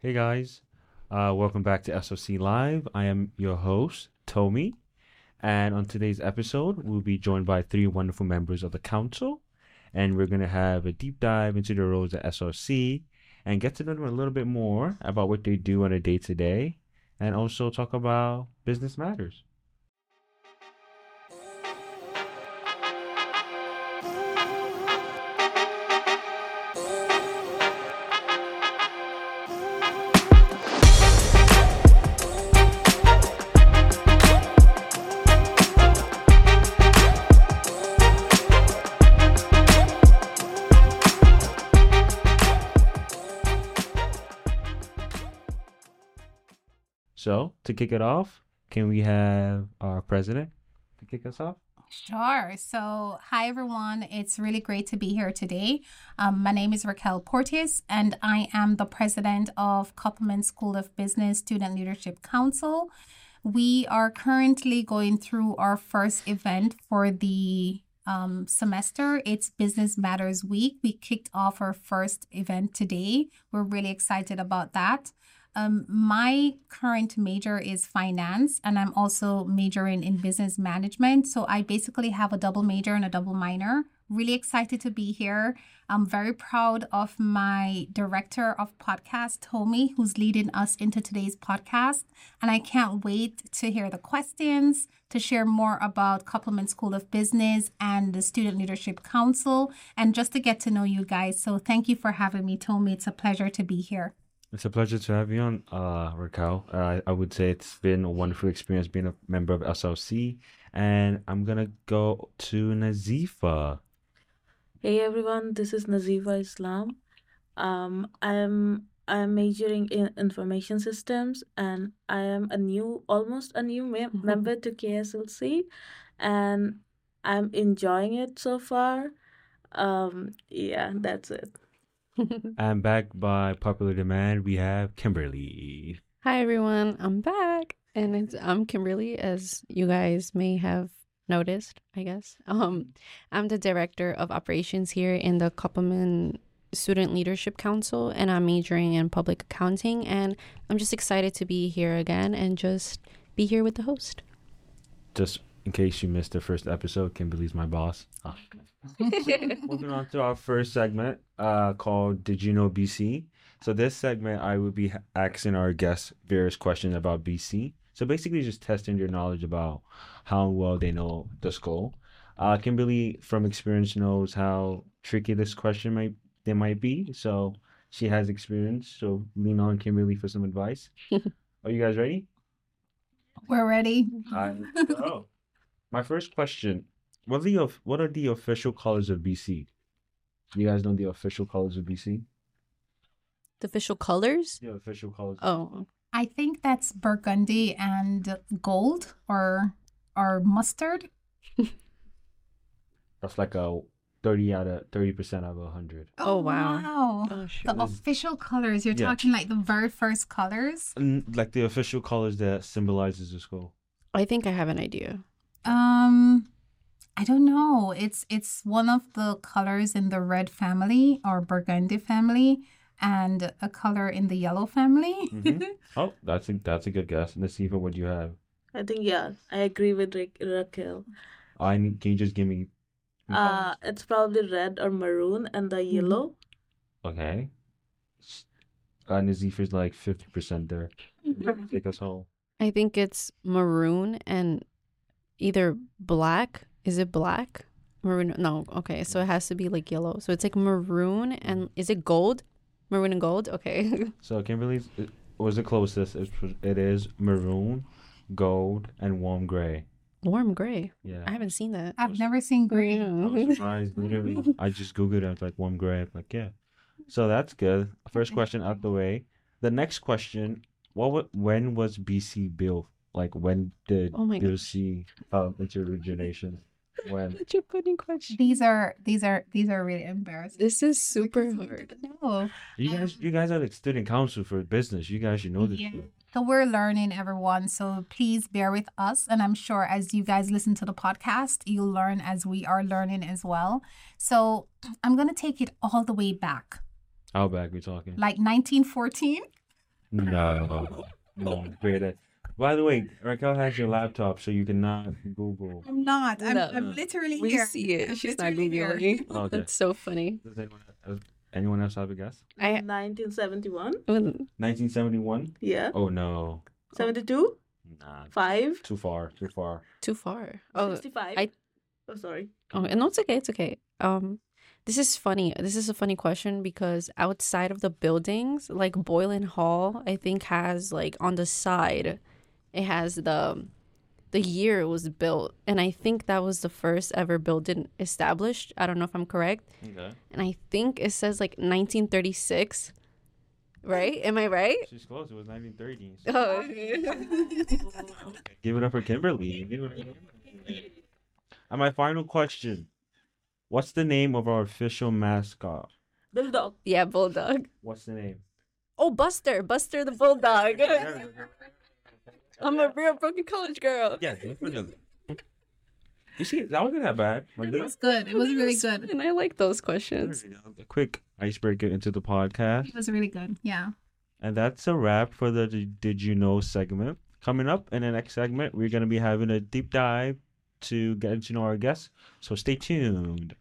Hey guys, uh, welcome back to SLC Live. I am your host, Tomi, and on today's episode, we'll be joined by three wonderful members of the council, and we're going to have a deep dive into the roles at SLC and get to know them a little bit more about what they do on a day to day, and also talk about business matters. Kick it off, can we have our president to kick us off? Sure. So, hi everyone. It's really great to be here today. Um, my name is Racquel Portis, and I am the president of Koppelman School of Business Student Leadership Council. We are currently going through our first event for the um, semester. It's Business Matters Week. We kicked off our first event today. We're really excited about that. Um, my current major is finance, and I'm also majoring in business management. So I basically have a double major and a double minor. Really excited to be here. I'm very proud of my director of podcast, Tomi, who's leading us into today's podcast. And I can't wait to hear the questions, to share more about Koppelman School of Business and the Student Leadership Council, and just to get to know you guys. So thank you for having me, Tomi. It's a pleasure to be here. It's a pleasure to have you on, uh, Racquel. Uh, I would say it's been a wonderful experience being a member of SLC. And I'm going to go to Nazifa. Hey everyone, this is Nazifa Islam. Um, I'm I'm majoring in information systems, and I am a new, almost a new mem- Mhm. member to KSLC, and I'm enjoying it so far. Um, yeah, that's it. And back by popular demand, we have Kimberly. Hi everyone, I'm back, and it's I'm Kimberly, as you guys may have noticed, I guess. Um, I'm the director of operations here in the Koppelman Student Leadership Council, and I'm majoring in public accounting. And I'm just excited to be here again and just be here with the host. Just in case you missed the first episode, Kimberly's my boss. Ah. Moving on to our first segment uh, called Did You Know BC? So, this segment, I will be asking our guests various questions about BC. So, basically, just testing your knowledge about how well they know the school. Uh, Kimberly, from experience, knows how tricky this question might they might be. So, she has experience. So, lean on Kimberly for some advice. Are you guys ready? We're ready. I oh. My first question: What are the of- what are the official colors of BC? You guys know the official colors of BC? The official colors? The official colors. Oh, I think that's burgundy and gold or or mustard. That's like a thirty out of thirty percent out of hundred. Oh, oh, wow. Wow. oh shoot. The mm. official colors. You're Yeah. talking like the very first colors. Like the official colors that symbolizes the school. I think I have an idea. Um, I don't know. It's it's one of the colors in the red family or burgundy family, and a color in the yellow family. Mhm. Oh, that's a that's a good guess. Let's see if what you have. I think yeah, I agree with Ra- Racquel. I can you just give me? Uh, it's probably red or maroon, and the yellow. Okay. Uh, Nazifa's like fifty percent there. Take us home. I think it's maroon and either black. Is it black? Maroon? No. Okay, so it has to be like yellow. So it's like maroon and is it gold? Maroon and gold. Okay. So Kimberly's it was the closest. It, it is maroon, gold, and warm gray. Warm gray. Yeah. I haven't seen that. I've never seen gray. I was surprised. Literally, I just googled it. I was like warm gray. I'm like, yeah. So that's good. First question out the way. The next question: What? wa- When was BC built? Like when did Oh my gosh. BC um, its origination? When? Such a funny question. These are these are these are really embarrassing. This is super hard. No. You guys, you guys are like student council for business. You guys should know this. Yeah. So we're learning, everyone. So please bear with us. And I'm sure as you guys listen to the podcast, you'll learn as we are learning as well. So I'm going to take it all the way back, How back we talking? like 1914. No. No. Great. By the way, Raquel has your laptop, so you cannot Google. I'm not. I'm, No. I'm literally We here. see it. I'm She's not literally here. googling. Okay. That's so funny. Does anyone else, anyone else have a guess? I- 1971. 1971? Yeah. Oh no. 72. Nah. 5. Too far. Too far. Too far. Oh, 65. I- Oh, sorry. Oh, no, it's okay. It's okay. Um, this is funny. This is a funny question because outside of the buildings, like Boylan Hall, I think has like on the side, it has the the year it was built, and I think that was the first ever building established. I don't know if I'm correct, Okay. and I think it says like 1936. Right? Am I right? She's close. It was 1930s. Oh. Give it up for Kimberly. Give it up for Kimberly. And my final question. What's the name of our official mascot? Bulldog. yeah, bulldog. What's the name? Oh, Buster, Buster the bulldog. I'm a real broken college girl. Yeah. You see, that wasn't that bad. Like, It was good. It was really good. And I like those questions. A quick icebreaker into the podcast. It was really good. Yeah. And that's a wrap for the Did- Did You Know segment. Coming up in the next segment, we're going to be having a deep dive to get to know our guests. So stay tuned.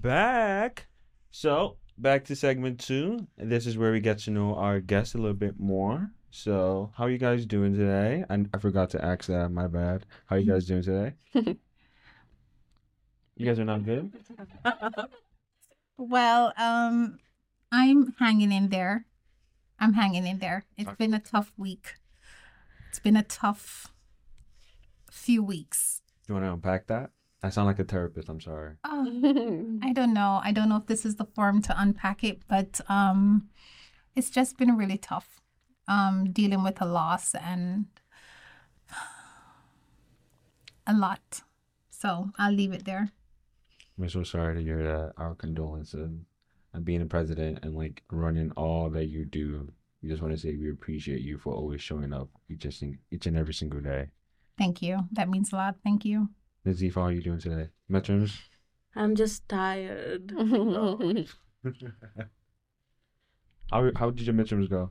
Back. So, back to segment two. And this is where we get to know our guests a little bit more. So, how are you guys doing today? And I forgot to ask that. My bad. How are you guys doing today? you guys are not good? Well, um, I'm hanging in there. I'm hanging in there. It's Okay. been a tough week. It's been a tough few weeks. Do you want to unpack that? I sound like a therapist. I'm sorry. Oh, I don't know. I don't know if this is the form to unpack it, but um, it's just been really tough. Um, dealing with a loss and a lot. So I'll leave it there. We're so sorry to hear that. Our condolences. And being a president and like running all that you do. We just want to say we appreciate you for always showing up each, and each and every single day. Thank you. That means a lot. Thank you. Nazifa, how are you doing today? Midterms? I'm just tired. how, how did your midterms go?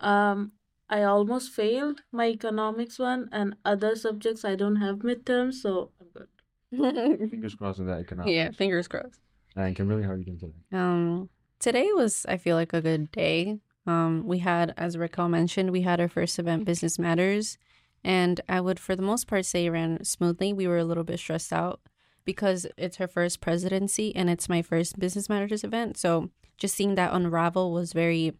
Um, I almost failed my economics one and other subjects. I don't have midterms, so I'm good. Fingers crossed on that economics. yeah, fingers crossed. And Kimberly, how are you doing today? Um, today was, I feel like, a good day. Um, we had, as Racquel mentioned, we had our first event, Business Matters, and I would, for the most part, say it ran smoothly. We were a little bit stressed out because it's her first presidency and it's my first Business Matters event. So just seeing that unravel was very,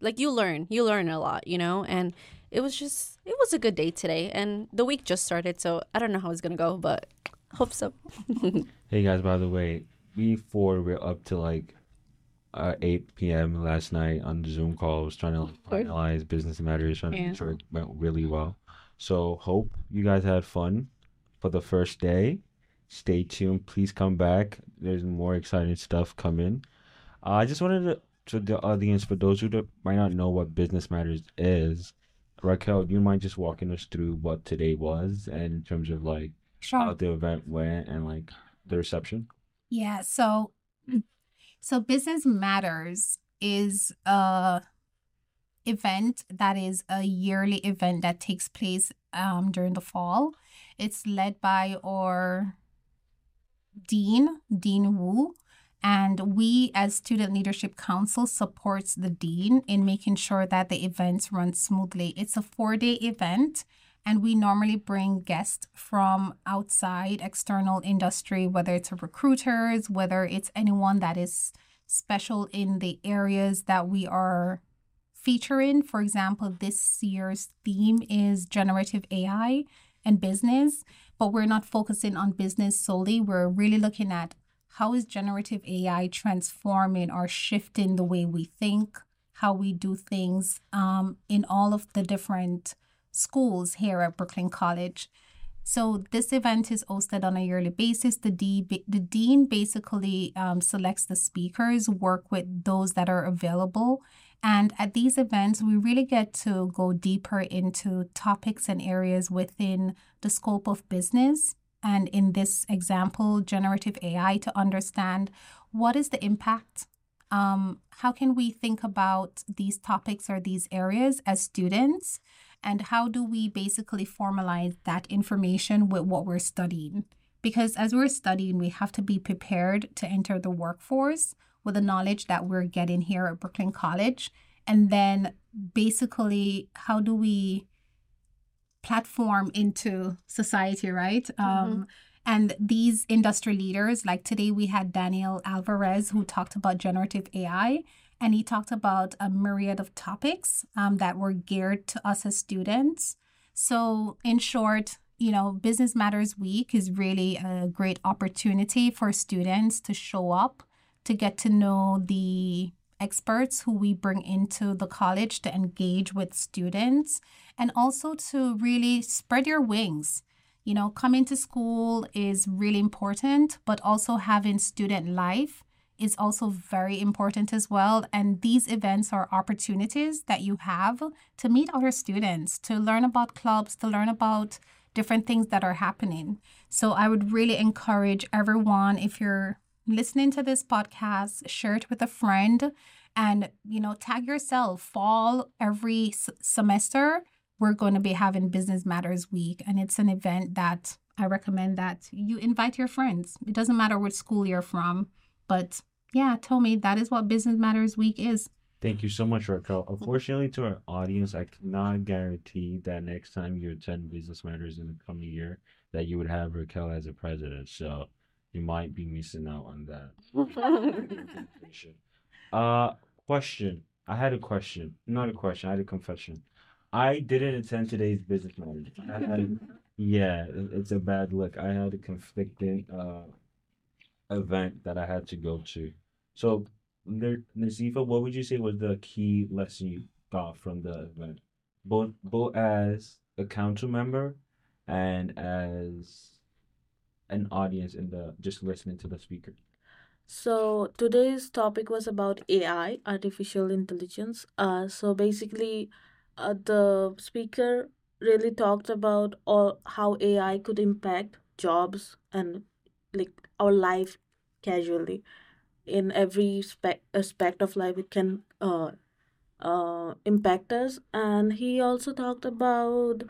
like, you learn, you learn a lot, you know, and it was just, it was a good day today, and the week just started, so I don't know how it's gonna go, but hope so. Hey guys, by the way, we four were up to like uh, 8 p.m. last night on the Zoom call. was trying to like, finalize business matters, trying to make sure it went really well. So hope you guys had fun for the first day. Stay tuned. Please come back. There's more exciting stuff coming. Uh, I just wanted to to the audience for those who don't, might not know what business matters is. Racquel, do you mind just walking us through what today was and in terms of like Sure. how the event went and like the reception? Yeah, so so Business Matters is a event that is a yearly event that takes place um during the fall. It's led by our dean, Dean Wu, and we as Student Leadership Council supports the dean in making sure that the events run smoothly. It's a 4-day event and we normally bring guests from outside external industry whether it's recruiters whether it's anyone that is special in the areas that we are featuring for example this year's theme is generative ai and business but we're not focusing on business solely we're really looking at how is generative ai transforming or shifting the way we think how we do things um, in all of the different schools here at Brooklyn College. So this event is hosted on a yearly basis. The, D, the dean basically um, selects the speakers, work with those that are available. And at these events, we really get to go deeper into topics and areas within the scope of business. And in this example, generative AI to understand what is the impact. Um, how can we think about these topics or these areas as students? And how do we basically formalize that information with what we're studying? Because as we're studying we have to be prepared to enter the workforce with the knowledge that we're getting here at brooklyn college and then basically how do we platform into society right mm-hmm. um, and these industry leaders, like today we had Daniel Alvarez who talked about generative AI, and he talked about a myriad of topics um, that were geared to us as students. So, in short, you know, Business Matters Week is really a great opportunity for students to show up, to get to know the experts who we bring into the college to engage with students, and also to really spread your wings you know, coming to school is really important, but also having student life is also very important as well. And these events are opportunities that you have to meet other students, to learn about clubs, to learn about different things that are happening. So I would really encourage everyone, if you're listening to this podcast, share it with a friend and, you know, tag yourself fall every s- semester we're going to be having Business Matters Week, and it's an event that I recommend that you invite your friends. It doesn't matter which school you're from, but yeah, tell me that is what Business Matters Week is. Thank you so much, Racquel. Unfortunately, to our audience, I cannot guarantee that next time you attend Business Matters in the coming year, that you would have Racquel as a president. So you might be missing out on that. uh, question. I had a question. Not a question. I had a confession. I didn't attend today's business. Had, yeah, it's a bad look. I had a conflicting uh, event that I had to go to. So, Nazifa, what would you say was the key lesson you got from the event, both both as a council member and as an audience in the just listening to the speaker? So today's topic was about AI, artificial intelligence. Uh, so basically, uh, the speaker really talked about all how AI could impact jobs and like our life casually in every spec- aspect of life it can uh, uh, impact us and he also talked about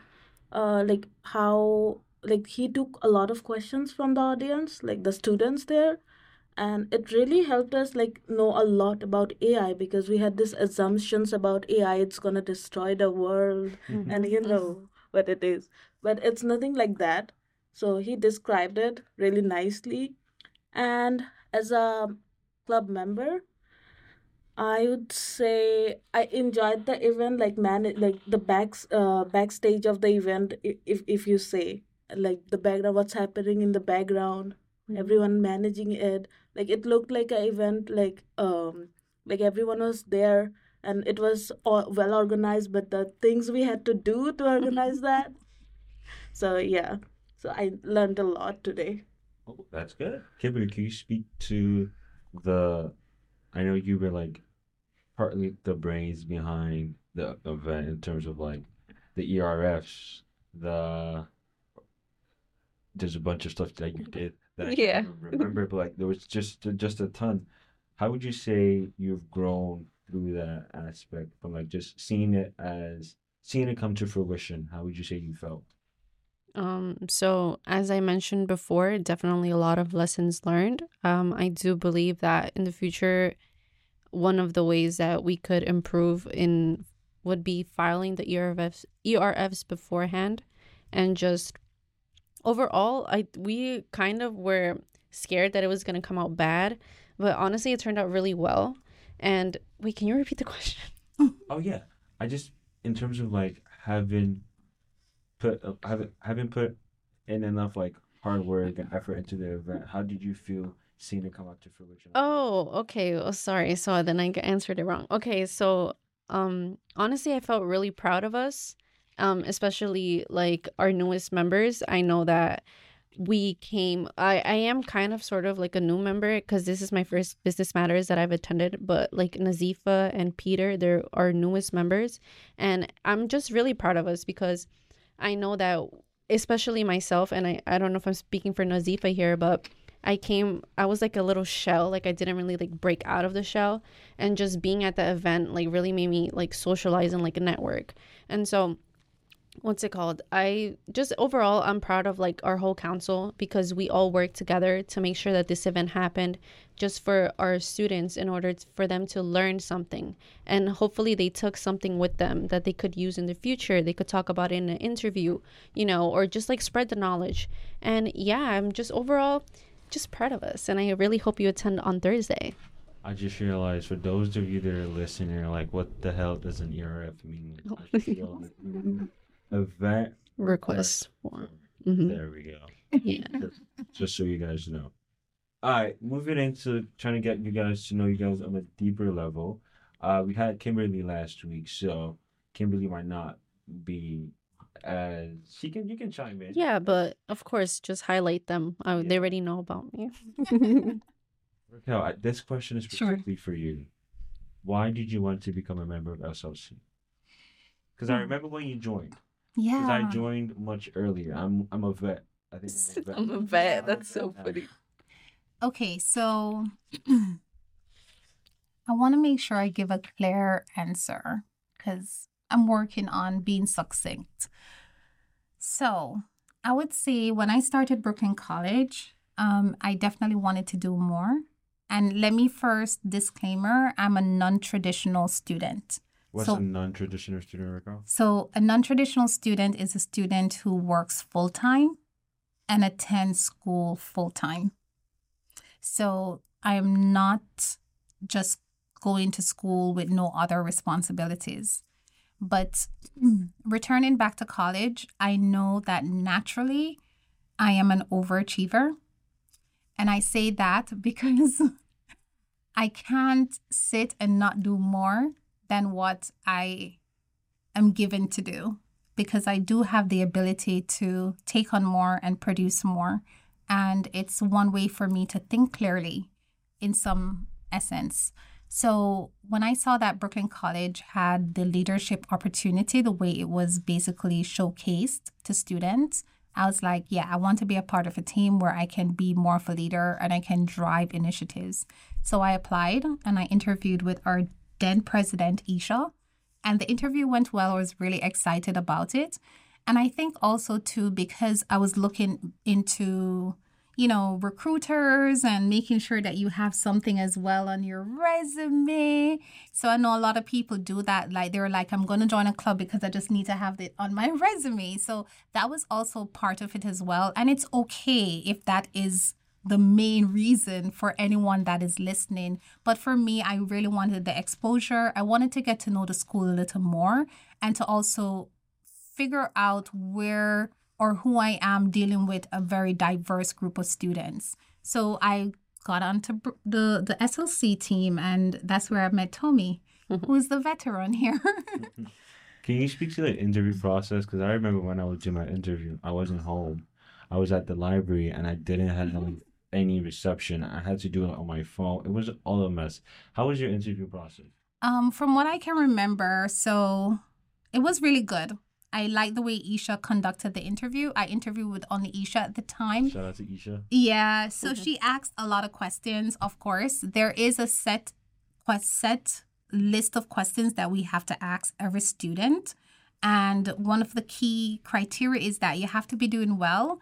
uh, like how like he took a lot of questions from the audience like the students there. And it really helped us like know a lot about ai because we had these assumptions about ai it's going to destroy the world mm-hmm. and you know what it is. But it's nothing like that. So he described it really nicely. And as a club member I would say I enjoyed the event, like man, like the backs, uh, backstage of the event. If if you say like the background, what's happening in the background, mm-hmm. everyone managing it, like it looked like an event like um like everyone was there and it was all well organized but the things we had to do to organize that. So yeah. So i learned a lot today. Oh that's good. Kimberly can you speak to the i know you were like partly the brains behind the event in terms of like the erfs the there's a bunch of stuff that you did that I yeah. remember, but like there was just just a ton. How would you say you've grown through that aspect from like just seeing it as seeing it come to fruition? How would you say you felt? Um, so as I mentioned before, definitely a lot of lessons learned. Um, I do believe that in the future, one of the ways that we could improve in would be filing the ERFs ERFs beforehand and just overall, I we kind of were scared that it was going to come out bad, but honestly, it turned out really well. And wait, can you repeat the question? oh yeah, I just in terms of like having put uh, having having put in enough like hard work and effort into the event. How did you feel Seeing it come out to fruition? Oh, okay. Oh, sorry. So then I answered it wrong. Okay, so um honestly, I felt really proud of us. Um especially like our newest members. I know that we came I I am kind of sort of like a new member cuz this is my first business matters that I've attended, but like Nazifa and Peter, they're our newest members and I'm just really proud of us because I know that especially myself and I I don't know if I'm speaking for Nazifa here, but I came I was like a little shell, like I didn't really like break out of the shell and just being at the event like really made me like socialize and like network. And so what's it called? I just overall i'm proud of like our whole council because we all worked together to make sure that this event happened just for our students in order for them to learn something. And hopefully they took something with them that they could use in the future. They could talk about in an interview you know or just like spread the knowledge. And yeah i'm just overall just proud of us. And i really hope you attend on thursday. I just realized for those of you that are listening, are like, what the hell does an ERF mean? I just event request form hmm There we go. yeah Just, just so you guys know. All right, moving into trying to get you guys to know you guys on a deeper level. Uh, we had Kimberly last week, so Kimberly might not be as she can. You can chime in. yeah but of course just highlight them uh, they already know about me Racquel, I- this question is Sure. specifically for you. Why did you want to become a member of SLC? Because I Hmm. remember when you joined. Yeah. Because I joined much earlier. I'm I'm a vet. I think I'm a vet. vet. That's so funny. Okay, so I want to make sure I give a clear answer because I'm working on being succinct. So I would say when I started Brooklyn College, um, I definitely wanted to do more. And let me first disclaimer I'm a non traditional student. What's So- a non-traditional student, Racquel? So, a non traditional student is a student who works full time and attends school full time. So, I am not just going to school with no other responsibilities. But returning back to college, I know that naturally I am an overachiever. And I say that because I can't sit and not do more than what I am given to do because I do have the ability to take on more and produce more. And it's one way for me to think clearly in some essence. So when I saw that Brooklyn College had the leadership opportunity, the way it was basically showcased to students, I was like, yeah, I want to be a part of a team where I can be more of a leader and I can drive initiatives. So I applied and I interviewed with our then president, Isha. And the interview went well. I was really excited about it. And I think also, too, because I was looking into, you know, recruiters and making sure that you have something as well on your resume. So I know a lot of people do that. Like they're like, I'm going to join a club because I just need to have it on my resume. So that was also part of it as well. And it's okay if that is the main reason for anyone that is listening. But for me, I really wanted the exposure. I wanted to get to know the school a little more and to also figure out where or who I am dealing with a very diverse group of students. So I got onto the the SLC team and that's where I met Tomi, mm-hmm. who's the veteran here. Mm-hmm. Can you speak to the interview process? Because I remember when I was doing my interview, I wasn't home. I was at the library and I didn't have like, mm-hmm. Any reception. I had to do it on my phone. It was all a mess. How was your interview process? Um, from what I can remember, so it was really good. I like the way Isha conducted the interview. I interviewed with only Isha at the time. Shout out to Isha. Yeah, so she asked a lot of questions. Of course, there is a set quest set list of questions that we have to ask every student, and one of the key criteria is that you have to be doing well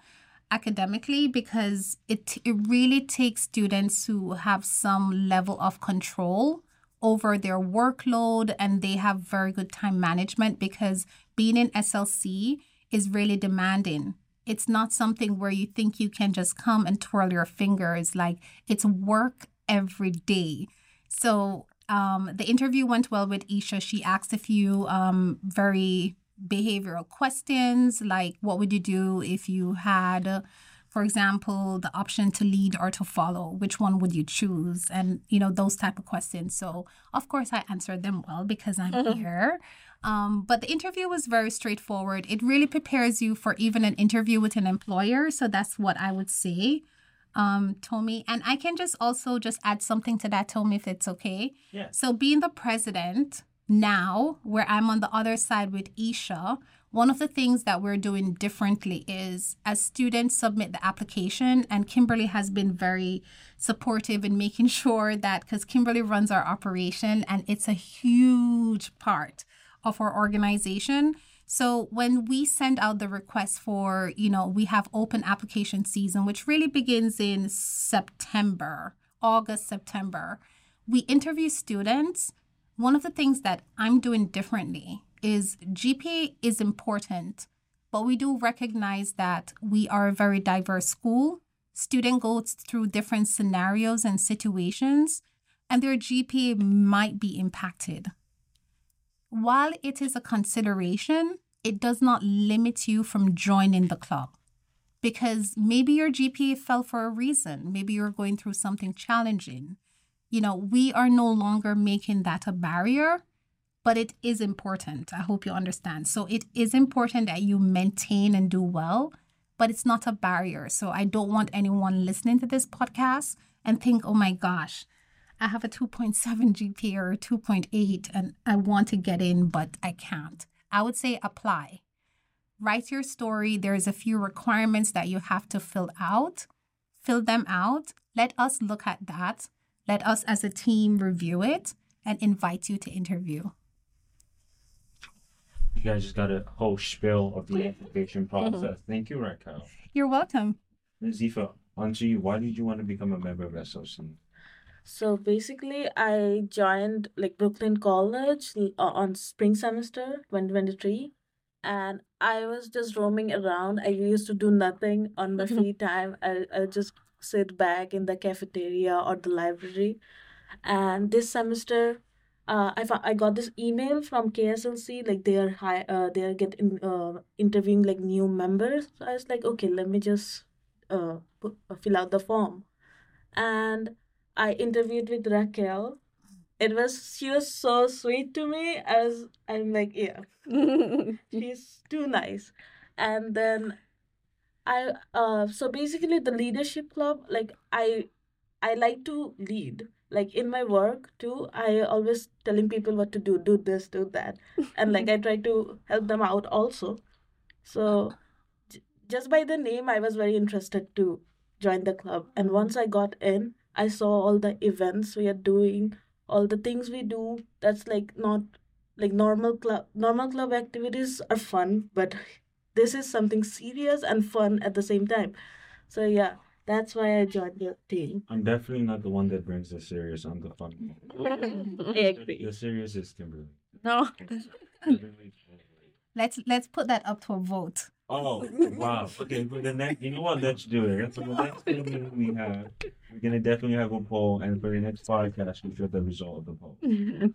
academically because it it really takes students who have some level of control over their workload and they have very good time management because being in SLC is really demanding. It's not something where you think you can just come and twirl your fingers. Like it's work every day. So um, the interview went well with Isha. She asked a few um, very behavioral questions like what would you do if you had for example, the option to lead or to follow, which one would you choose? And, you know, those type of questions. So, of course, I answered them well because I'm here. Um, but the interview was very straightforward. It really prepares you for even an interview with an employer. So that's what I would say, um, Tomi. And I can just also just add something to that, Tomi, if it's okay. Yeah. So being the president now, where I'm on the other side with Isha, one of the things that we're doing differently is as students submit the application, and Kimberly has been very supportive in making sure that because Kimberly runs our operation and it's a huge part of our organization. So when we send out the request for, you know, we have open application season, which really begins in September, August, September. We interview students. One of the things that I'm doing differently is GPA is important, but we do recognize that we are a very diverse school. Student goes through different scenarios and situations, and their GPA might be impacted. While it is a consideration, it does not limit you from joining the club because maybe your GPA fell for a reason. Maybe you're going through something challenging. You know, we are no longer making that a barrier but it is important. I hope you understand. So it is important that you maintain and do well, but it's not a barrier. So I don't want anyone listening to this podcast and think, oh my gosh, I have a 2.7 GPA or 2.8 and I want to get in, but I can't. I would say apply. Write your story. There's a few requirements that you have to fill out. Fill them out. Let us look at that. Let us as a team review it and invite you to interview. You guys just got a whole spiel of the application process. Thank you, Racquel. You're welcome. Zifa, on to you. Why did you want to become a member of SLC? So basically, I joined like Brooklyn College uh, on spring semester 2023, and I was just roaming around. I used to do nothing on my free time. I I just sit back in the cafeteria or the library. And this semester, uh, I I got this email from KSLC like they are high uh they are getting uh interviewing like new members. So I was like, okay, let me just uh put, uh, fill out the form, and I interviewed with Racquel. It was she was so sweet to me. as I'm like yeah, she's too nice, and then I uh so basically the leadership club like I I like to lead like in my work too. I always telling people what to do, do this, do that, and like I try to help them out also. So j- just by the name, I was very interested to join the club, and once I got in. I saw all the events we are doing, all the things we do. That's like not like normal club normal club activities are fun, but this is something serious and fun at the same time. So yeah, that's why I joined the team. I'm definitely not the one that brings the serious. I'm the fun one. I agree. The serious is Kimberly. no. Let's let's put that up to a vote. Oh wow! Okay, for the next, you know what? Let's do it. For the next thing we have, we're gonna definitely have a poll, and for the next podcast, we'll show the result of the poll.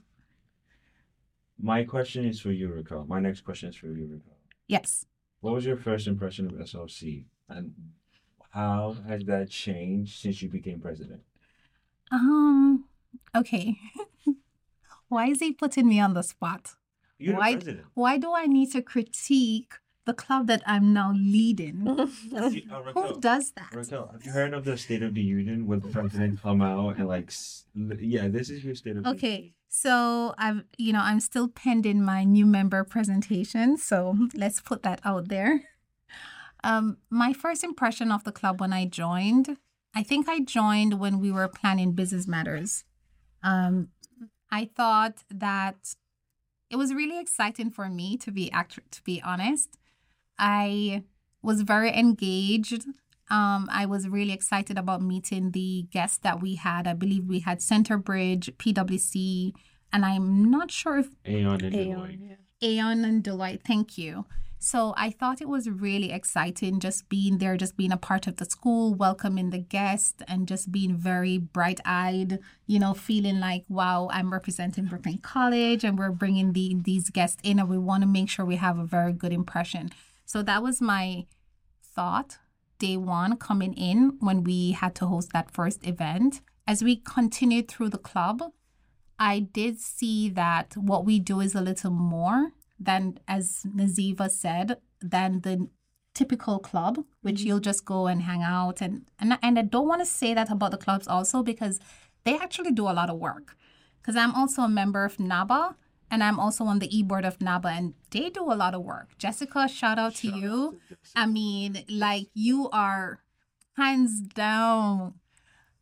My question is for you, Racquel. My next question is for you, Racquel. Yes. What was your first impression of SLC, and how has that changed since you became president? Um. Okay. Why is he putting me on the spot? You're Why- the president. Why do I need to critique the club that I'm now leading? You- uh, Who does that? Racquel, have you heard of the State of the Union where the president come out and like, yeah, this is your State of the Okay, so I'm, you know, I'm still pending my new member presentation. So let's put that out there. Um, my first impression of the club when I joined, I think I joined when we were planning business matters. Um, I thought that it was really exciting for me to be act- to be honest. I was very engaged. Um, I was really excited about meeting the guests that we had. I believe we had Centerbridge, PwC, and I'm not sure if Aon and Aon, Deloitte. yeah. Aon and Deloitte. Thank you. So I thought it was really exciting just being there, just being a part of the school, welcoming the guests, and just being very bright eyed, you know, feeling like, wow, I'm representing Brooklyn College and we're bringing the, these guests in and we want to make sure we have a very good impression. So that was my thought day one coming in when we had to host that first event. As we continued through the club, I did see that what we do is a little more than, as Nazifa said, than the typical club, which mm-hmm. you'll just go and hang out. And, and, and I don't want to say that about the clubs also because they actually do a lot of work. Because I'm also a member of NABA and I'm also on the e-board of NABA and they do a lot of work. Jessica, shout out to you. I mean, like you are hands down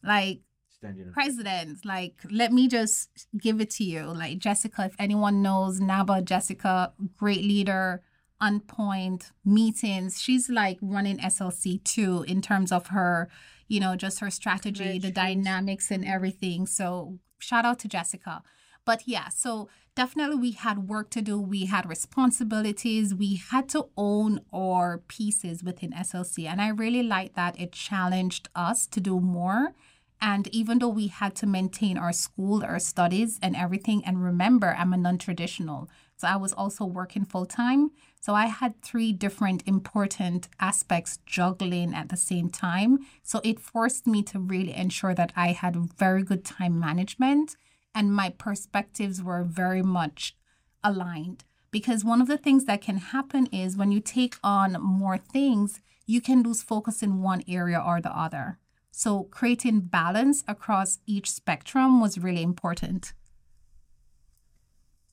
like Standing president. Like, let me just give it to you. Like, Jessica, if anyone knows NABA, Jessica, great leader, on point, meetings. She's like running SLC too in terms of her, you know, just her strategy, the dynamics and everything. So, shout out to Jessica. But yeah, so definitely we had work to do. We had responsibilities. We had to own our pieces within SLC. And I really like that it challenged us to do more. And even though we had to maintain our school, our studies, and everything, and remember, I'm a non traditional. So I was also working full time. So I had three different important aspects juggling at the same time. So it forced me to really ensure that I had very good time management and my perspectives were very much aligned. Because one of the things that can happen is when you take on more things, you can lose focus in one area or the other. So creating balance across each spectrum was really important.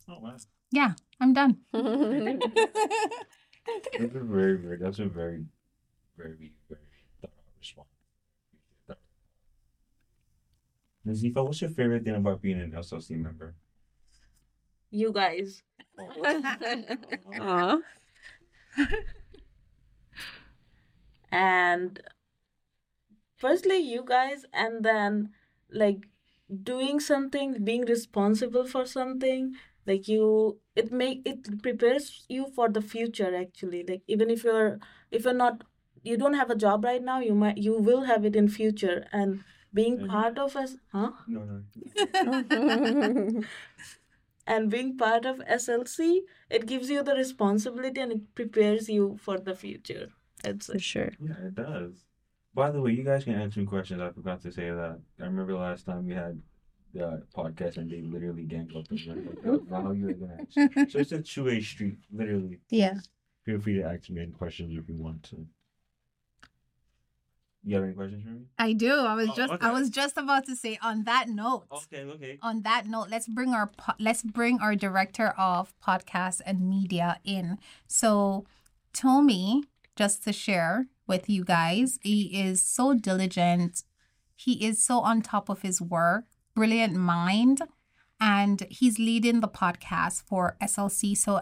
Oh, wow. Yeah, I'm done. That's a very, very, that's a very, very, very Nazifa, what's your favorite thing about being an SLC member? You guys. Aw. and firstly you guys and then like doing something being responsible for something like you it make it prepares you for the future actually like even if you're if you're not you don't have a job right now you might you will have it in future and being Mhm. part of us huh No, no. and being part of slc it gives you the responsibility and it prepares you for the future it's For sure. Yeah, it does. By the way, you guys can answer questions. I forgot to say that. I remember last time we had the podcast and they literally ganged up and went, like, "Oh, now you're gonna ask. So it's a two way street, literally. Yeah. Feel free to ask me any questions if you want to. You have any questions for me? I do. I was Oh, just okay. I was just about to say on that note. Okay, okay. On that note, let's bring our po- let's bring our director of podcasts and media in. So, Tomi, just to share with you guys, he is so diligent. He is so on top of his work, brilliant mind, and he's leading the podcast for SLC. So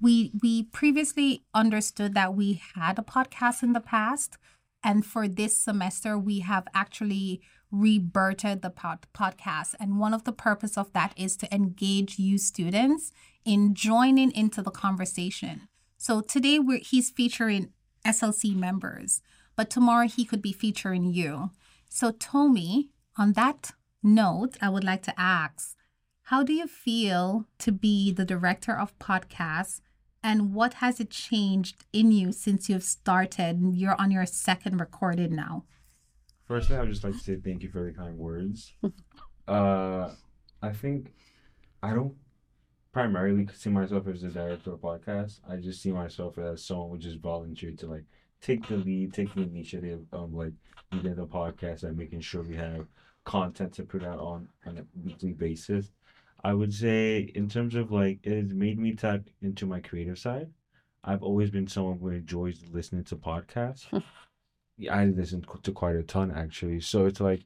we we previously understood that we had a podcast in the past and for this semester we have actually rebirthed the pod- podcast. And one of the purpose of that is to engage you students in joining into the conversation. So today we're he's featuring slc members but tomorrow he could be featuring you. So Tomi on that note i would like to ask how do you feel to be the director of podcasts and what has it changed in you since you've started? You're on your second recording now. Firstly, I would just like to say thank you for the kind words. uh, I think I don't primarily see myself as a director of podcast. I just see myself as someone who just volunteered to like take the lead, take the initiative of like leading the podcast and making sure we have content to put out on on a weekly basis. I would say in terms of like it has made me tap into my creative side. I've always been someone who enjoys listening to podcasts. Yeah, I listen to quite a ton actually. So it's like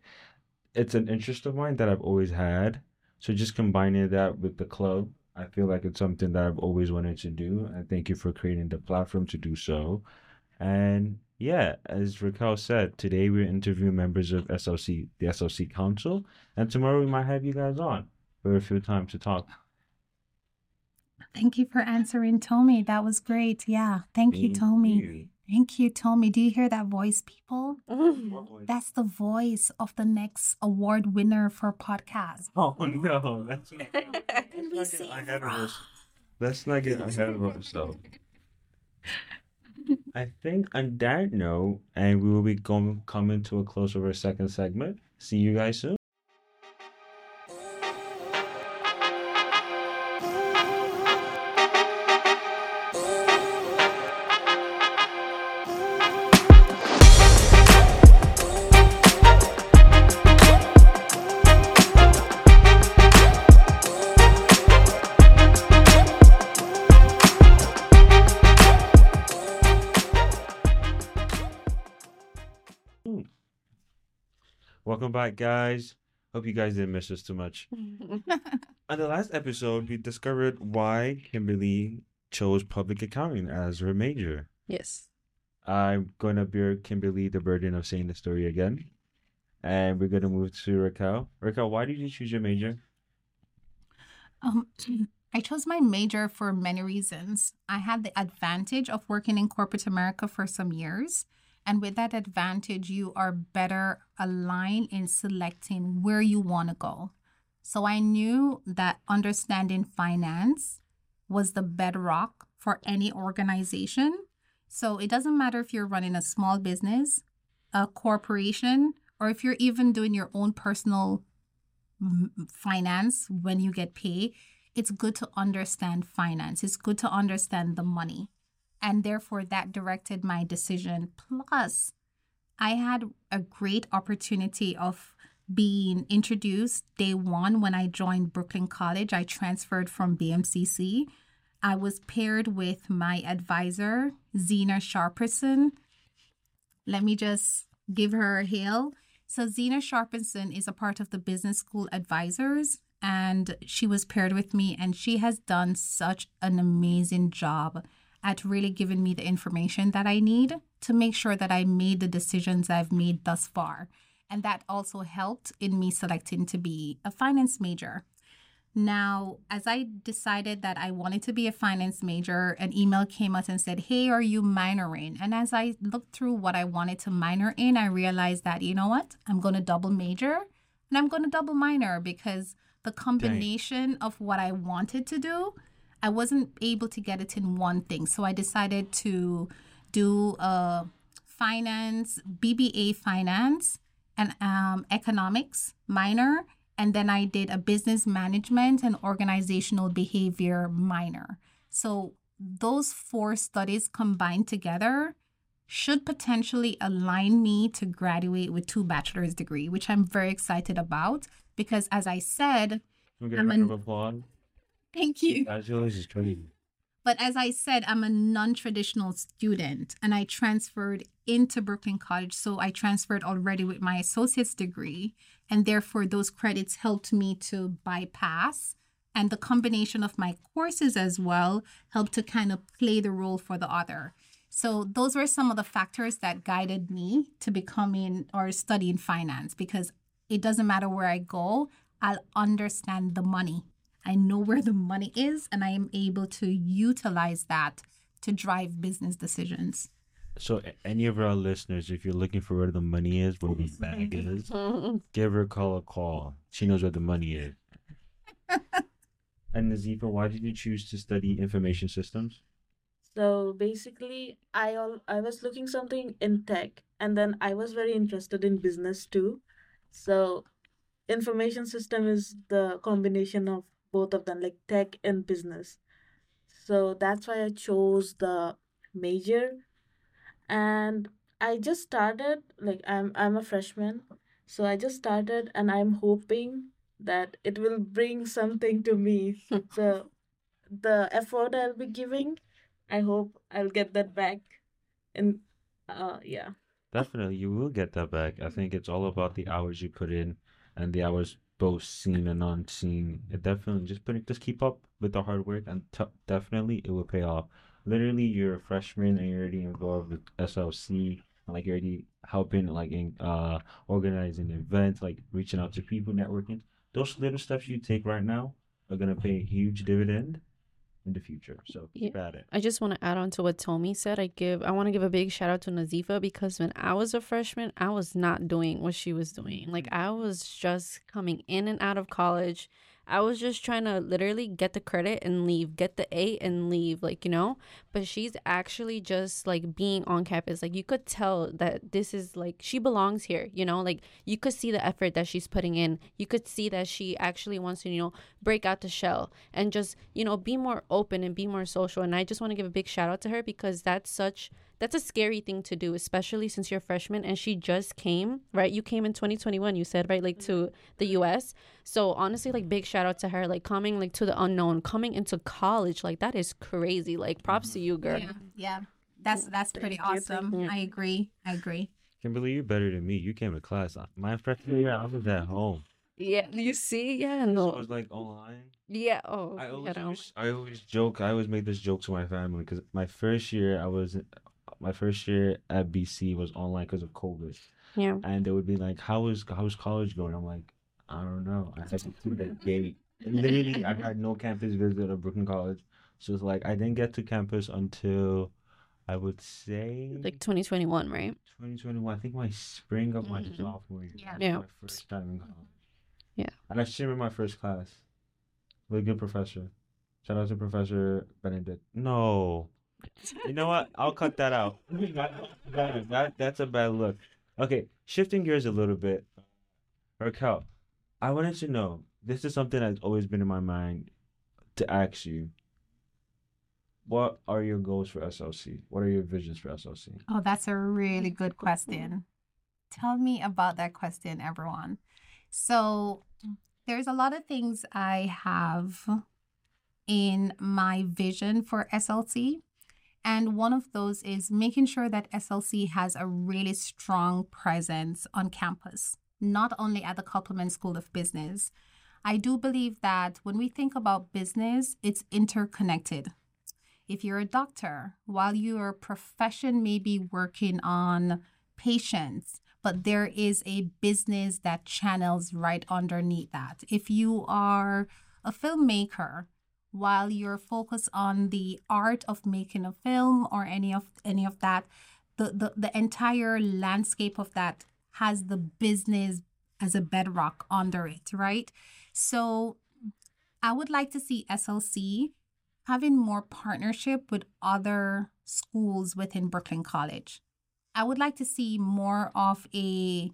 it's an interest of mine that I've always had. So just combining that with the club, I feel like it's something that I've always wanted to do. And thank you for creating the platform to do so. And yeah, as Racquel said, today we're interviewing members of SLC, the SLC Council, and tomorrow we might have you guys on for a few times to talk. Thank you for answering, Tomi. That was great. Yeah. Thank you, Tomi. you. Thank you, Tomi. Do you hear that voice, people? What That's the voice of the next award winner for podcast. Oh no, that's not, Can we not get ahead of us. Let's not get ahead of ourselves. I think on that note, and we will be going coming to a close of our second segment. See you guys soon. Back, guys. Hope you guys didn't miss us too much. On the last episode, we discovered why Kimberly chose public accounting as her major. yes. I'm going to bear Kimberly the burden of saying the story again. And we're going to move to Racquel. Racquel, why did you choose your major? Um, I chose my major for many reasons. I had the advantage of working in corporate America for some years. And with that advantage, you are better aligned in selecting where you want to go. So I knew that understanding finance was the bedrock for any organization. So it doesn't matter if you're running a small business, a corporation, or if you're even doing your own personal finance when you get paid, it's good to understand finance. It's good to understand the money. And therefore, that directed my decision. Plus, I had a great opportunity of being introduced day one when I joined Brooklyn College. I transferred from BMCC. I was paired with my advisor, Zena Sharperson. Let me just give her a hail. So, Zena Sharperson is a part of the Business School Advisors, and she was paired with me, and she has done such an amazing job at really giving me the information that I need to make sure that I made the decisions I've made thus far. And that also helped in me selecting to be a finance major. Now, as I decided that I wanted to be a finance major, an email came out and said, Hey, are you minoring? And as I looked through what I wanted to minor in, I realized that, you know what? I'm going to double major and I'm going to double minor because the combination of what I wanted to do, I wasn't able to get it in one thing. So I decided to do a finance, BBA finance, and um, economics minor and then I did a business management and organizational behavior minor. So those four studies combined together should potentially align me to graduate with two bachelor's degree, which I'm very excited about because as I said, Can we get a I'm an- thank you. But as I said, I'm a non traditional student and I transferred into Brooklyn College. So I transferred already with my associate's degree. And therefore, those credits helped me to bypass. And the combination of my courses as well helped to kind of play the role for the other. So those were some of the factors that guided me to becoming or studying finance because it doesn't matter where I go, I'll understand the money. I know where the money is and I am able to utilize that to drive business decisions. So, any of our listeners, if you're looking for where the money is, where the bag is, give her a call. A call. She knows where the money is. and Nazifa, why did you choose to study information systems? So basically, I all I was looking something in tech, and then I was very interested in business too. So information system is the combination of both of them, like tech and business. So that's why I chose the major, and I just started. Like I'm I'm a freshman, so I just started, and I'm hoping that it will bring something to me. So the effort I'll be giving. I hope I'll get that back. And uh yeah. Definitely, you will get that back. I think it's all about the hours you put in, and the hours both seen and unseen. It definitely just put just keep up with the hard work, and t- definitely it will pay off. Literally, you're a freshman and you're already involved with SLC, like you're already helping, like in uh organizing events, like reaching out to people, networking. Those little steps you take right now are gonna pay a huge dividend in the future. So keep at it. I just want to add on to what Tomi said. I give I want to give a big shout out to Nazifa because when I was a freshman, I was not doing what she was doing. Like mm. I was just coming in and out of college. I was just trying to literally get the credit and leave, get the A and leave, like, you know? But she's actually just like being on campus. Like, you could tell that this is like, she belongs here, you know? Like, you could see the effort that she's putting in. You could see that she actually wants to, you know, break out the shell and just, you know, be more open and be more social. And I just want to give a big shout out to her because that's such that's a scary thing to do, especially since you're a freshman and she just came, right? You came in 2021, you said, right? Like to mm-hmm. the US. So honestly, like big shout out to her, like coming like to the unknown, coming into college, like that is crazy. Like props to you, mm-hmm. girl. Yeah, yeah. That's that's pretty awesome. I agree. I agree. Kimberly, you're better than me. You came to class. Uh, my freshman year, I was at home. Yeah, you see, yeah, So no, I was like online. yeah. Oh, I you always, know. always- I always joke. I always make this joke to my family because my first year, I was, my first year at BC was online because of COVID, yeah. and they would be like, "How is how's college going?" I'm like, "I don't know. I had to through the gate. Literally, I had no campus visit at Brooklyn College, so it's like I didn't get to campus until I would say Like 2021, right? 2021. I think my spring of my Mhm. sophomore year. Yeah. Was Yeah. My first time in college. Yeah. And I still remember my first class. Really good professor. Shout out to Professor Benedict. No. You know what? I'll cut that out. that, that, that's a bad look. Okay, shifting gears a little bit. Racquel, I wanted to know this is something that's always been in my mind to ask you. What are your goals for SLC? What are your visions for SLC? Oh, that's a really good question. Tell me about that question, everyone. So, there's a lot of things I have in my vision for SLC. And one of those is making sure that SLC has a really strong presence on campus, not only at the Koppelman School of Business. I do believe that when we think about business, it's interconnected. If you're a doctor, while your profession may be working on patients, but there is a business that channels right underneath that. If you are a filmmaker, while you're focused on the art of making a film or any of any of that, the, the, the entire landscape of that has the business as a bedrock under it, right? So I would like to see SLC having more partnership with other schools within Brooklyn College. I would like to see more of a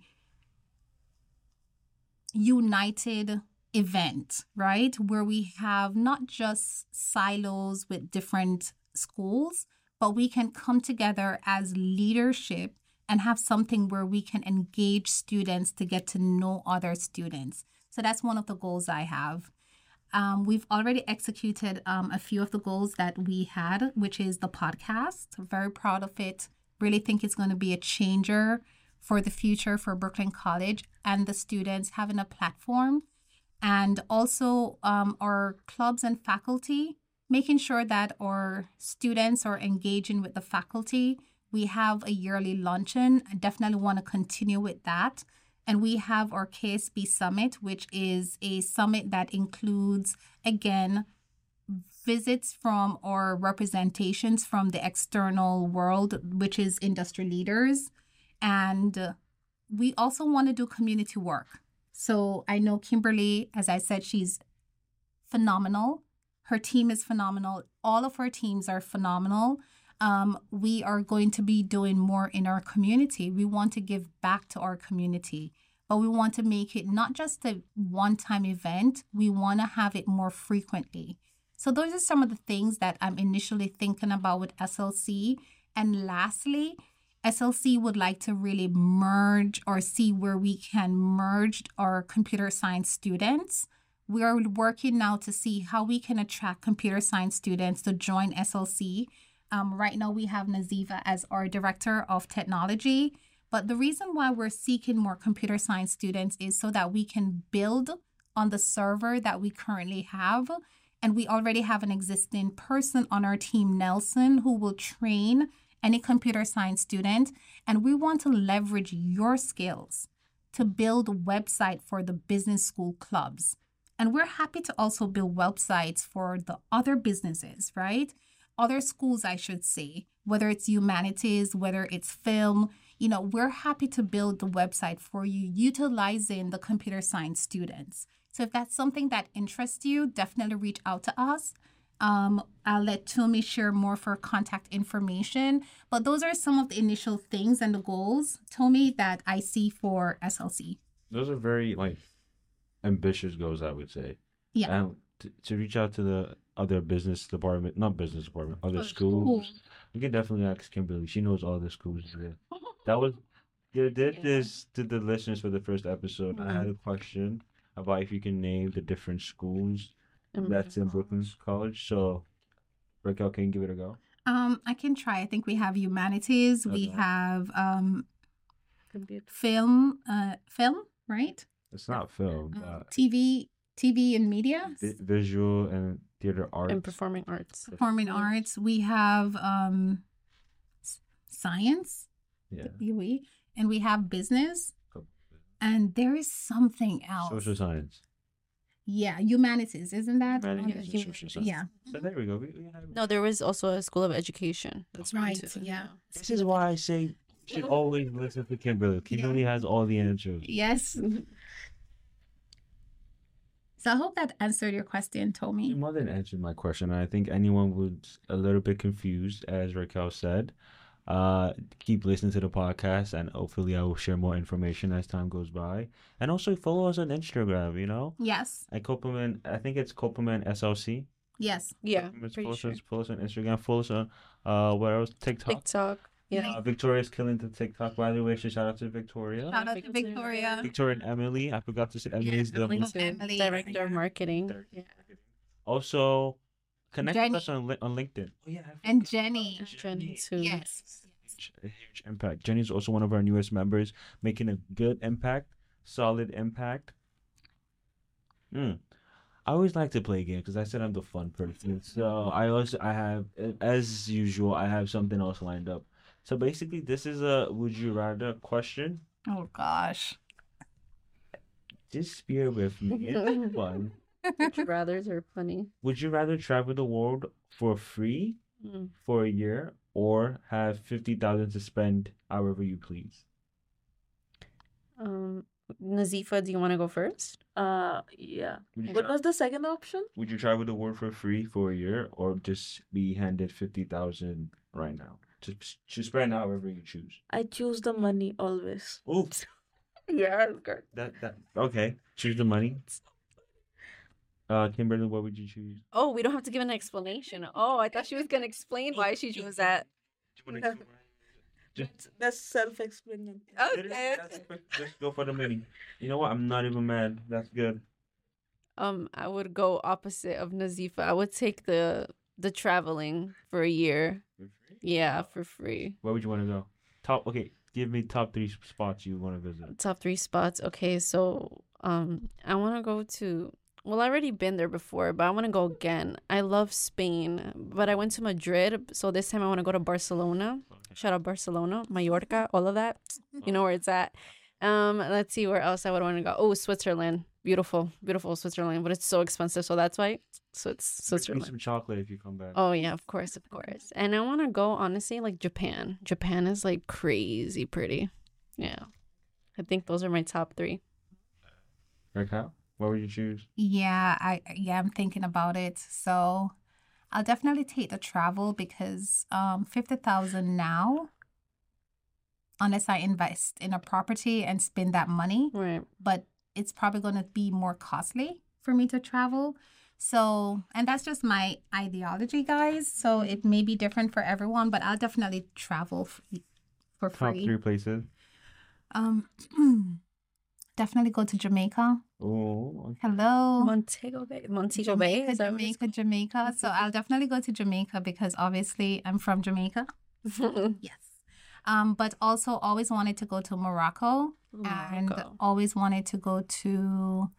united event, right? Where we have not just silos with different schools, but we can come together as leadership and have something where we can engage students to get to know other students. So that's one of the goals I have. Um, we've already executed um, a few of the goals that we had, which is the podcast. Very proud of it. Really think it's going to be a changer for the future for Brooklyn College and the students having a platform. And also um, our clubs and faculty, making sure that our students are engaging with the faculty. We have a yearly luncheon. I definitely want to continue with that. And we have our KSB Summit, which is a summit that includes, again, visits from or representations from the external world, which is industry leaders. And uh, we also want to do community work. So I know Kimberly, as I said, she's phenomenal. Her team is phenomenal. All of our teams are phenomenal. Um, we are going to be doing more in our community. We want to give back to our community, but we want to make it not just a one time event, we want to have it more frequently. So, those are some of the things that I'm initially thinking about with SLC. And lastly, SLC would like to really merge or see where we can merge our computer science students. We are working now to see how we can attract computer science students to join SLC. Um, right now, we have Nazifa as our director of technology. But the reason why we're seeking more computer science students is so that we can build on the server that we currently have. And we already have an existing person on our team, Nelson, who will train any computer science student. And we want to leverage your skills to build a website for the business school clubs. And we're happy to also build websites for the other businesses, right? Other schools, I should say, whether it's humanities, whether it's film, you know, we're happy to build the website for you utilizing the computer science students. So if that's something that interests you, definitely reach out to us. Um, I'll let Tomi share more for contact information. But those are some of the initial things and the goals, Tomi, that I see for SLC. Those are very like ambitious goals, I would say. Yeah. And to, to reach out to the other business department, not business department, other Other schools. schools. You can definitely ask Kimberly. She knows all the schools there. That was you did Yeah. this to the listeners for the first episode. I Mm-hmm. had a question about if you can name the different schools Mm. that's in Brooklyn College. So Racquel, can you give it a go? Um, I can try. I think we have humanities. We have um, Computer. film, uh, film, right? It's not film, Uh, but TV, TV and media, vi- visual and theater arts. And performing arts. performing arts. We have um, science, Yeah. UE, and we have business. And there is something else. Social science. Yeah, humanities, isn't that? Humanities and social science. yeah. So there we go. We, we have, No, there was also a school of education. That's Right, too. yeah. this is why I say you should always listen to Kimberly. Kimberly has all the answers. Yes. So I hope that answered your question, Tomi. Your Tomi. mother answered my question. I think anyone was a little bit confused, as Racquel said. Uh, keep listening to the podcast, and hopefully, I will share more information as time goes by. And also follow us on Instagram. You know, Yes. at Koppelman. I think it's Koppelman SLC. Yes. Yeah, Follow pretty us, follow us on Instagram. Follow us on uh, where else? TikTok. TikTok. Yeah. Uh, Victoria's killing the TikTok. By the way, so shout out to Victoria. Shout out to Victoria. Victoria. Victoria and Emily. I forgot to say Emily's the Emily. Me too. Emily. Director of marketing. Director. Yeah. Also, connect Jenny. with us on on LinkedIn. Oh yeah, And forgot. Jenny. Jenny too. Yes. Huge- a huge impact. Jenny's also one of our newest members, making a good impact, solid impact. Hmm. I always like to play games because I said I'm the fun person. So I also I have as usual I have something else lined up. So basically, this is a would you rather question. Oh gosh. Just bear with me. It's fun. Would you rather's are funny. Would you rather travel the world for free Mm. for a year or have fifty thousand to spend however you please? Um, Nazifa, do you want to go first? Uh, yeah. What tra- was the second option? would you travel the world for free for a year or just be handed fifty thousand right now? To to spend however you choose. I choose the money always. Oops. Yeah, That that okay. Choose the money. Uh, Kimberly, what would you choose? Oh, we don't have to give an explanation. Oh, I thought she was gonna explain why she chose that. Do you Just, That's self-explanatory. Okay. just go for the money. You know what? I'm not even mad. That's good. Um, I would go opposite of Nazifa. I would take the the traveling for a year. Yeah, for free. Where would you want to go? Top. Okay, give me top three spots you want to visit. Top three spots. Okay, so um, I want to go to. Well, I've already been there before, but I want to go again. I love Spain, but I went to Madrid, so this time I want to go to Barcelona. Shout out Barcelona, Mallorca, all of that. You know where it's at. Um, let's see where else I would want to go. Oh, Switzerland, beautiful, beautiful Switzerland, but it's so expensive, so that's why. So it's Bring me Switzerland. some chocolate if you come back. Oh yeah, of course, of course. And I want to go honestly like Japan. Japan is like crazy pretty. Yeah. I think those are my top 3. Racquel, what would you choose? Yeah, I yeah, I'm thinking about it. So I'll definitely take the travel because um fifty thousand now, unless I invest in a property and spend that money, Right. but it's probably gonna be more costly for me to travel. So and that's just my ideology, guys. So it may be different for everyone, but I'll definitely travel f- for Top free. three places. Um definitely go to Jamaica. Oh. Hello. Montego Bay. Montego Bay. Jamaica, Is that what it's Jamaica, Jamaica. So I'll definitely go to Jamaica because obviously I'm from Jamaica. Yes. Um, but also always wanted to go to Morocco and always wanted to go to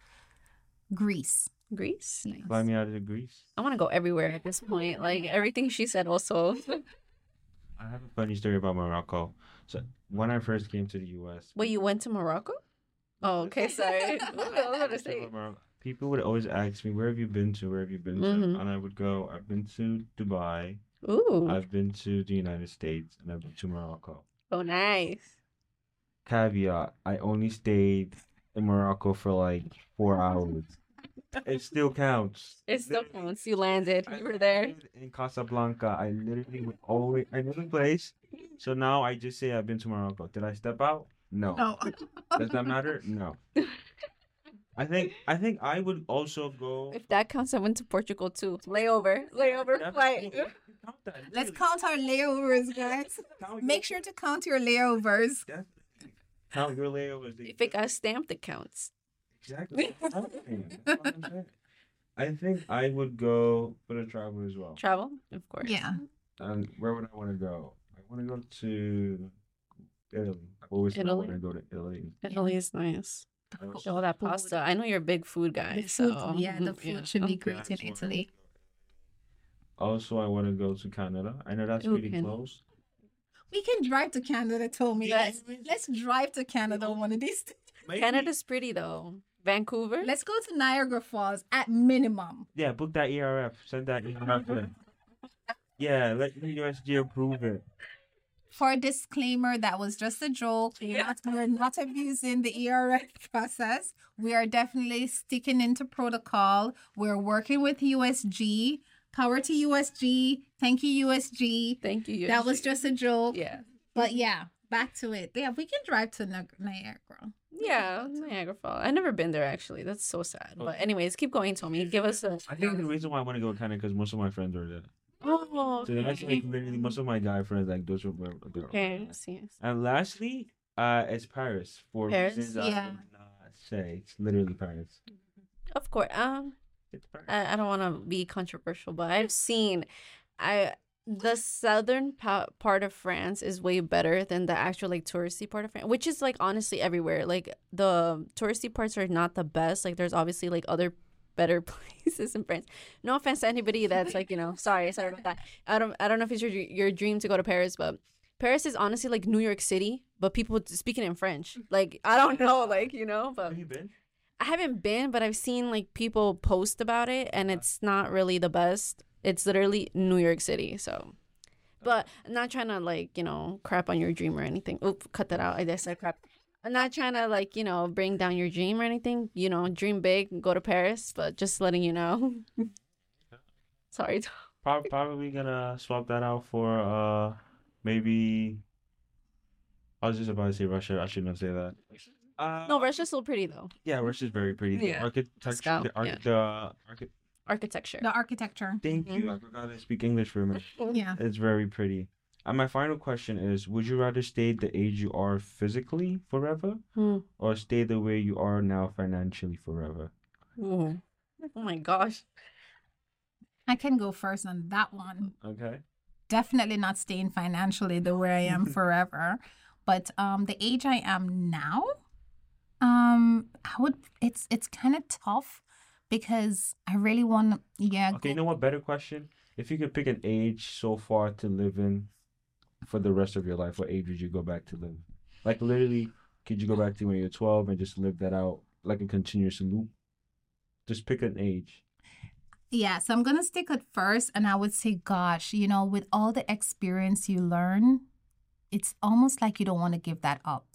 Greece. Greece. Yes. Fly me out of Greece. I want to go everywhere at this point. Like everything she said also. I have a funny story about Morocco. So when I first came to the U.S., Wait, you went to Morocco? Oh, okay, sorry. I was about to say. People would always ask me, "Where have you been to? Where have you been to?" Mm-hmm. And I would go, "I've been to Dubai, Ooh. I've been to the United States, and I've been to Morocco." Oh, nice. Caveat: I only stayed in Morocco for like four hours. it still counts. It still counts. You landed. You were there. In Casablanca, I literally would always I knew the place. So now I just say I've been to Morocco. Did I step out? No. No. Does that matter? No. I think I think I would also go. If that counts, I went to Portugal too. Layover. Layover Definitely- flight. Count that, Let's count our layovers, guys. Count Make your- sure to count your layovers. Definitely. Count your layovers. If it got stamped, it counts. Exactly. I'm. I think I would go for the travel as well. Travel, of course. Yeah. And where would I want to go? I want to go to Italy. I've always Italy? want to go to Italy. Italy is nice. I was- All that Food. pasta. I know you're a big food guy. The food, so yeah, the food yeah. should be great I in Italy. Also, I want to go to Canada. I know that's Ooh, pretty Canada. close. We can drive to Canada, Tomi. Yeah, Let's, let's drive to Canada one of these days. Maybe- Canada's pretty though. Vancouver. Let's go to Niagara Falls at minimum. Yeah, book that ERF. Send that ERF in. Yeah, let the USG approve it. For a disclaimer, that was just a joke. We're not, we're not abusing the ERF process. We are definitely sticking into protocol. We're working with USG. Power to USG. Thank you, USG. Thank you. USG. That was just a joke. yeah. But yeah, back to it. Yeah, we can drive to Ni- Niagara. Yeah, Niagara Falls. I've never been there actually. That's so sad. But anyways, keep going, Tomi. Give us a. I think the reason why I want to go to Canada because most of my friends are there. Oh, So that's like literally most of my guy friends like those they're okay. I see. And lastly, uh, it's Paris for Paris? reasons I Yeah. will not say. It's literally Paris. Of course. Um, It's Paris. I, I don't want to be controversial, but I've seen, I the southern pa- part of France is way better than the actual like touristy part of France, which is like honestly everywhere. Like the touristy parts are not the best. Like there's obviously like other better places in France. No offense to anybody that's like you know sorry sorry about that. I don't I don't know if it's your your dream to go to Paris, but Paris is honestly like New York City, but people speaking in French. Mm-hmm. Like I don't know, like you know, but Have you been? I haven't been, but I've seen like people post about it, and it's not really the best. It's literally New York City, so. But I'm not trying to like you know crap on your dream or anything. Oop, cut that out. I just said crap. I'm not trying to like you know bring down your dream or anything. You know, dream big, go to Paris, but just letting you know. Sorry. Prob- probably gonna swap that out for uh maybe. I was just about to say Russia. I shouldn't say that. Uh, No, Russia's still pretty though. Yeah, Russia's very pretty. The Yeah. architecture, Scout, the, arch- yeah. the archi- Architecture. The architecture. Thank you. I forgot to speak English for a minute. Yeah. It's very pretty. And my final question is: Would you rather stay the age you are physically forever, Hmm. or stay the way you are now financially forever? Ooh. Oh my gosh. I can go first on that one. Okay. Definitely not staying financially the way I am forever. But um the age I am now, um I would it's it's kind of tough because I really want yeah Okay. You know what? Better question: If you could pick an age so far to live in for the rest of your life, what age would you go back to live? Like literally, could you go back to when you're 12 and just live that out like a continuous loop? Just pick an age. Yeah, so I'm going to stick at first and I would say, gosh, you know, with all the experience you learn, it's almost like you don't want to give that up.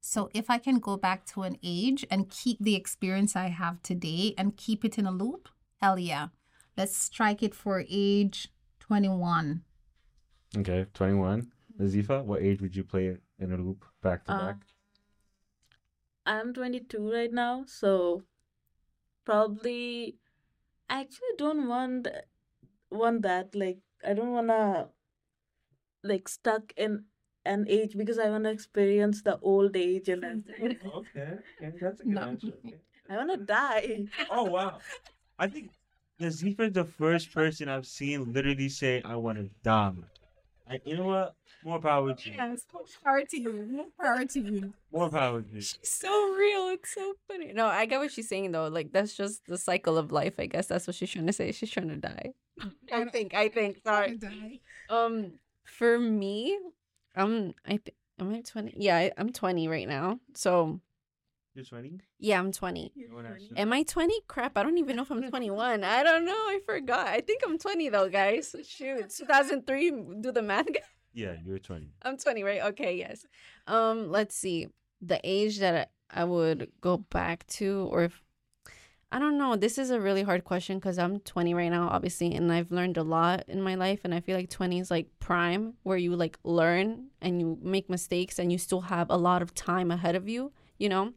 So if I can go back to an age and keep the experience I have today and keep it in a loop, hell yeah. Let's strike it for age 21. Okay, 21. Nazifa, what age would you play it in a loop back to Uh, back? I'm 22 right now, so probably I actually don't want want that. Like I don't wanna like stuck in an age because I wanna experience the old age and everything. Okay, okay, that's a good No. answer, I wanna die. Oh wow, I think Nazifa is the first person I've seen literally say, "I want to die." I, you know what? More power to you. Yes, power to you. More Power to you. More power to you. She's so real. It's so funny. No, I get what she's saying though. Like that's just the cycle of life. I guess that's what she's trying to say. She's trying to die. I think. I think. Sorry. Um, for me, I'm. I think. Am I twenty? Yeah, I, I'm twenty right now. So You're 20? yeah, I'm twenty. You wanna Am I 20? Crap, I don't even know if I'm 21. I don't know. I forgot. I think I'm 20 though, guys. Shoot, 2003. Do the math. Yeah, you're 20. I'm 20, right? Okay, yes. Um, let's see. The age that I, I would go back to, or if I don't know. This is a really hard question because I'm 20 right now, obviously, and I've learned a lot in my life. And I feel like 20 is like prime, where you like learn and you make mistakes, and you still have a lot of time ahead of you. You know,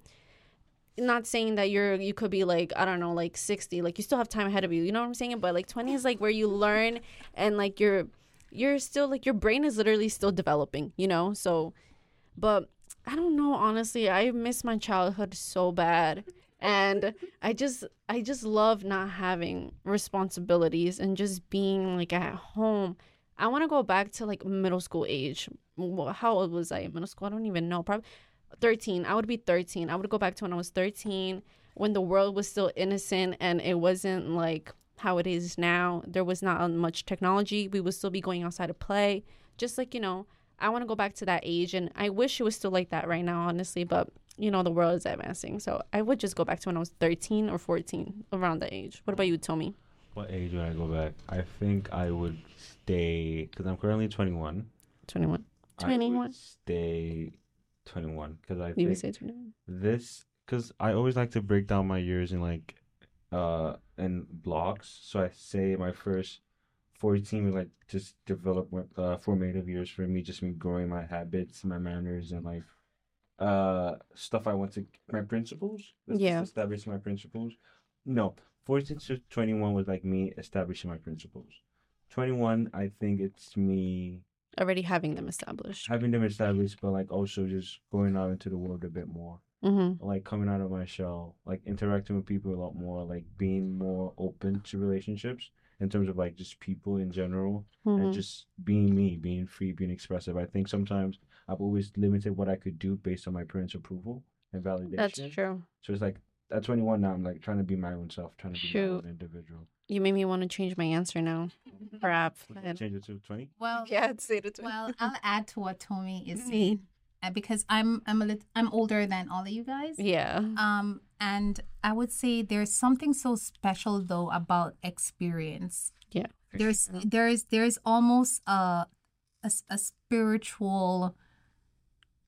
not saying that you're you could be like I don't know, like 60, like you still have time ahead of you. You know what I'm saying? But like 20 is like where you learn and like you're you're still like your brain is literally still developing. You know, so but I don't know. Honestly, I miss my childhood so bad and i just i just love not having responsibilities and just being like at home i want to go back to like middle school age how old was i in middle school i don't even know probably 13 i would be 13 i would go back to when i was 13 when the world was still innocent and it wasn't like how it is now there was not um, much technology we would still be going outside to play just like you know i want to go back to that age and i wish it was still like that right now honestly but you know, the world is advancing. So I would just go back to when I was 13 or 14, around that age. What about you, Tomi? What age would I go back? I think I would stay, because I'm currently 21. 21. I 21. would stay 21. Because I You would say 21. this, because I always like to break down my years in like, uh, in blocks. So I say my first 14 were like just develop uh, formative years for me, just me growing my habits, my manners, and like uh stuff I want to my principles. Yeah. establish my principles. No, 14 to 21 was like me establishing my principles. 21, I think it's me Already having them established. having them established, but like also just going out into the world a bit more. Mm-hmm. Like coming out of my shell, like interacting with people a lot more, like being more open to relationships in terms of like just people in general mm-hmm. and just being me, being free, being expressive. I think sometimes I've always limited what I could do based on my parents' approval and validation. That's true. So it's like at 21 now, I'm like trying to be my own self, trying to be my own individual. You made me want to change my answer now. Perhaps. Would you Change it to 20. Well, Yeah, say it. well, I'll add to what Tomi is saying uh, because I'm I'm a lit- I'm older than all of you guys. Yeah. Um, and I would say there's something so special though about experience. Yeah. There's there's there's almost a a spiritual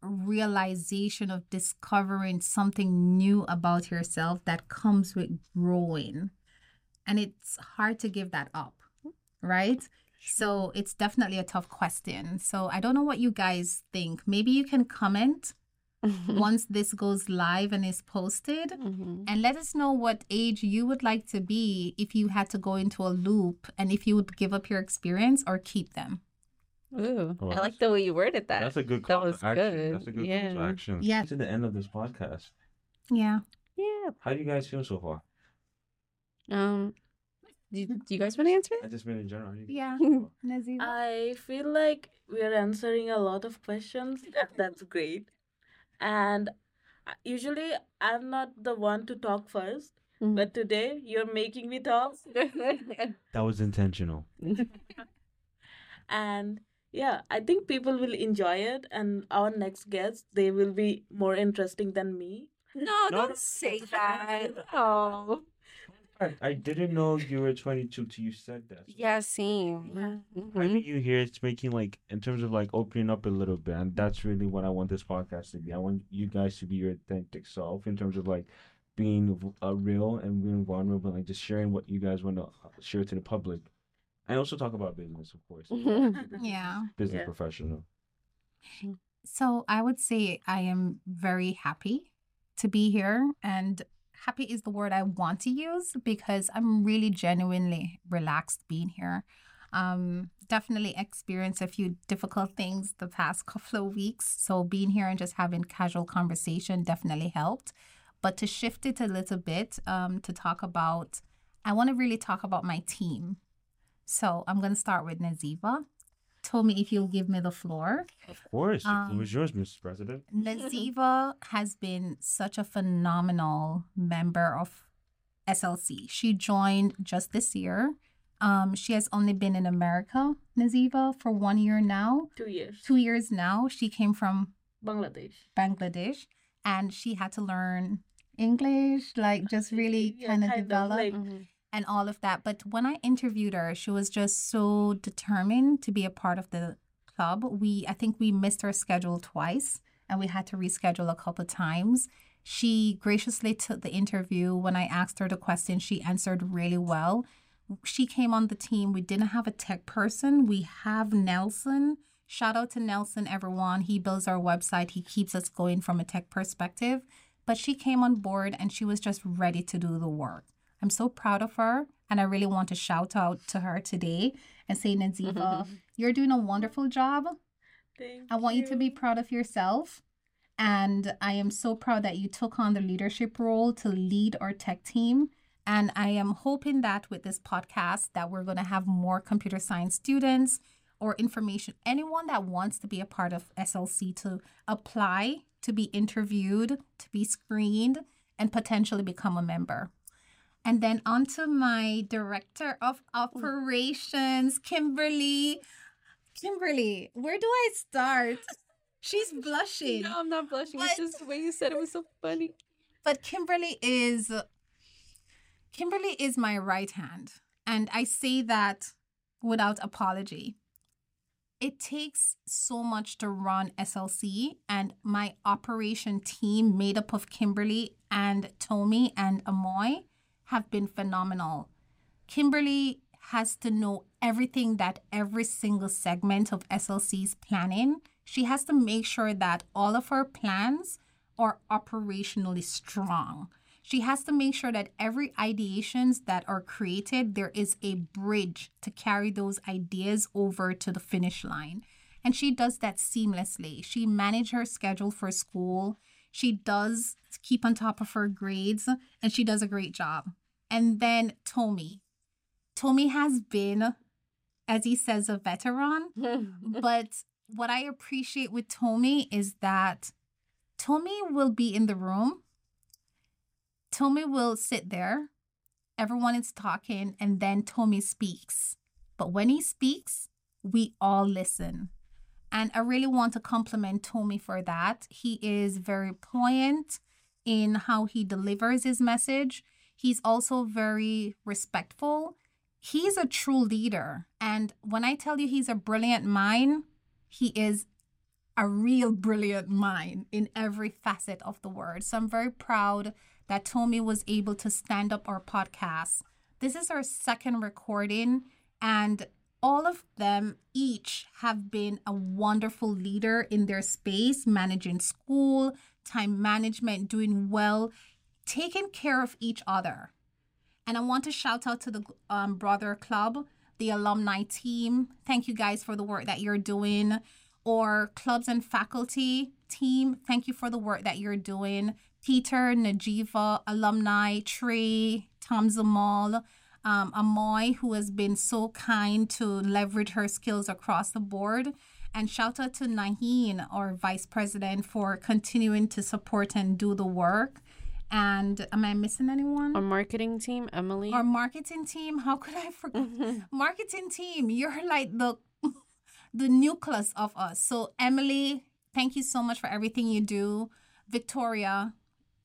realization of discovering something new about yourself that comes with growing. And it's hard to give that up, right? So it's definitely a tough question. So I don't know what you guys think. Maybe you can comment once this goes live and is posted Mhm. and let us know what age you would like to be if you had to go into a loop and if you would give up your experience or keep them. Ooh, Oh, I like the way you worded that. That's a good That was to action. good. That's a good call to action. Yeah. To the end of this podcast. Yeah. Yeah. How do you guys feel so far? Um, do you, do you guys want to answer? I just been in general. how do you Yeah. feel? I feel like we're answering a lot of questions. That's great. And uh, usually I'm not the one to talk first, Mhm. but today you're making me talk. That was intentional. And yeah, I think people will enjoy it. And our next guests, they will be more interesting than me. no, No, no, don't say that. Oh. I, I didn't know you were 22 till you said that. So Yeah, same. Having Mhm. you here, it's making like in terms of like opening up a little bit, and that's really what I want this podcast to be. I want you guys to be your authentic self in terms of like being v- uh, real and being vulnerable, and like just sharing what you guys want to share to the public, and also talk about business, of course. yeah. business Yeah. professional. So I would say I am very happy to be here and happy is the word I want to use because I'm really genuinely relaxed being here. Um definitely experienced a few difficult things the past couple of weeks. So being here and just having casual conversation definitely helped. But to shift it a little bit, um, to talk about I want to really talk about my team. So I'm gonna start with Nazifa. Told me if you'll give me the floor. Of course, Um, it was yours, Mr. President. Nazifa has been such a phenomenal member of SLC. She joined just this year. Um, she has only been in America, Nazifa, for one year now. Two years. Two years now. She came from Bangladesh. Bangladesh and she had to learn English, like just really Yeah, kind of kind of, develop like- Mhm. And all of that. But when I interviewed her, she was just so determined to be a part of the club. We I think we missed her schedule twice and we had to reschedule a couple times She graciously took the interview. When I asked her the question, she answered really well. She came on the team. We didn't have a tech person. We have Nelson. Shout out to Nelson, everyone. He builds our website. He keeps us going from a tech perspective. But she came on board and she was just ready to do the work. I'm so proud of her. And I really want to shout out to her today and say, Nazifa, mm-hmm. you're doing a wonderful job. Thank I want you to be proud of yourself. And I am so proud that you took on the leadership role to lead our tech team. And I am hoping that with this podcast that we're going to have more computer science students or information anyone that wants to be a part of SLC to apply, to be interviewed, to be screened and potentially become a member. And then on to my director of operations, Kimberly. Kimberly, where do I start? She's blushing. No, I'm not blushing. But- It's just the way you said it was so funny. But Kimberly is Kimberly is my right hand. And I say that without apology. It takes so much to run SLC and my operation team made up of Kimberly and Tomi and Amoy have been phenomenal. Kimberly has to know everything that every single segment of SLC's planning. She has to make sure that all of her plans are operationally strong. She has to make sure that every ideations that are created, there is a bridge to carry those ideas over to the finish line. And she does that seamlessly. She manages her schedule for school. She does keep on top of her grades and she does a great job. And then Tomi. Tomi has been, as he says, a veteran. But what I appreciate with Tomi is that Tomi will be in the room. Tomi will sit there. Everyone is talking, and then Tomi speaks. But when he speaks, we all listen. And I really want to compliment Tomi for that. He is very poignant in how he delivers his message. He's also very respectful. He's a true leader. And when I tell you he's a brilliant mind, he is a real brilliant mind in every facet of the word. So I'm very proud that Tomi was able to stand up our podcast. This is our second recording, and all of them each have been a wonderful leader in their space, managing school, time management, doing well, taking care of each other. And I want to shout out to the um, Brother Club, the alumni team. Thank you guys for the work that you're doing. Or clubs and faculty team, thank you for the work that you're doing. Peter, Najiva, alumni, Trey, Tom Zamal, um, Amoy, who has been so kind to leverage her skills across the board. And shout out to Naheen, our vice president, for continuing to support and do the work. And am I missing anyone? Our marketing team, Emily. Our marketing team. How could I forget? Mm-hmm. marketing team. You're like the the nucleus of us. So Emily, thank you so much for everything you do. Victoria,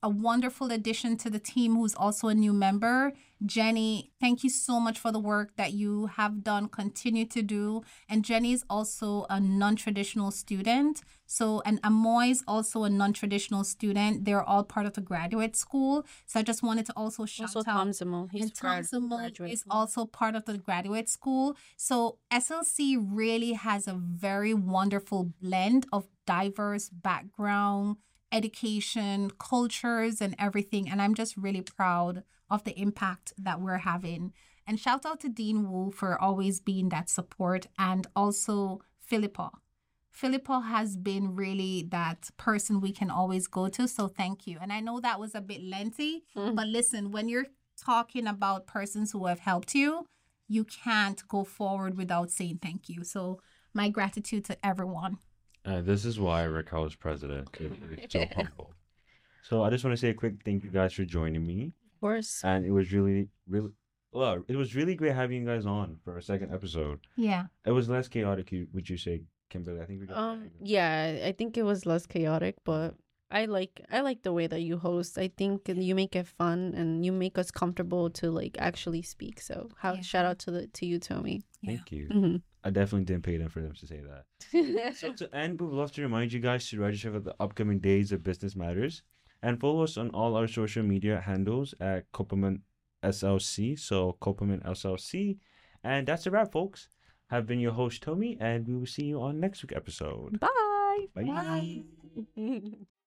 a wonderful addition to the team who's also a new member. Jenny, thank you so much for the work that you have done, continue to do. And Jenny is also a non traditional student. So, and Amoy is also a non traditional student. They're all part of the graduate school. So, I just wanted to also shout also out. Tom Zimmel. He's and Tom graduate. is also part of the graduate school. So SLC really has a very wonderful blend of diverse background, education, cultures, and everything. And I'm just really proud of the impact that we're having. And shout out to Dean Wu for always being that support and also Philippa. Philippa has been really that person we can always go to. So thank you. And I know that was a bit lengthy, Mhm. but listen, when you're talking about persons who have helped you, you can't go forward without saying thank you. So my gratitude to everyone. Uh, this is why Racquel is president. It's so humble. So I just want to say a quick thank you guys for joining me, Of course. and it was really, really, well, it was really great having you guys on for our second episode. Yeah. It was less chaotic, would you say, Kimberly? I think we got. Um yeah, I think it was less chaotic, but I like I like the way that you host. I think you make it fun and you make us comfortable to like actually speak. So how Yeah. shout out to the to you, Tomi. Yeah. Thank you. hmm I definitely didn't pay them for them to say that. So to end, we would love to remind you guys to register for the upcoming days of Business Matters. and follow us on all our social media handles at Koppelman SLC. So Koppelman SLC. And that's a wrap, folks. I've been your host, Tomi, and we will see you on next week episode. Bye. Bye. Bye.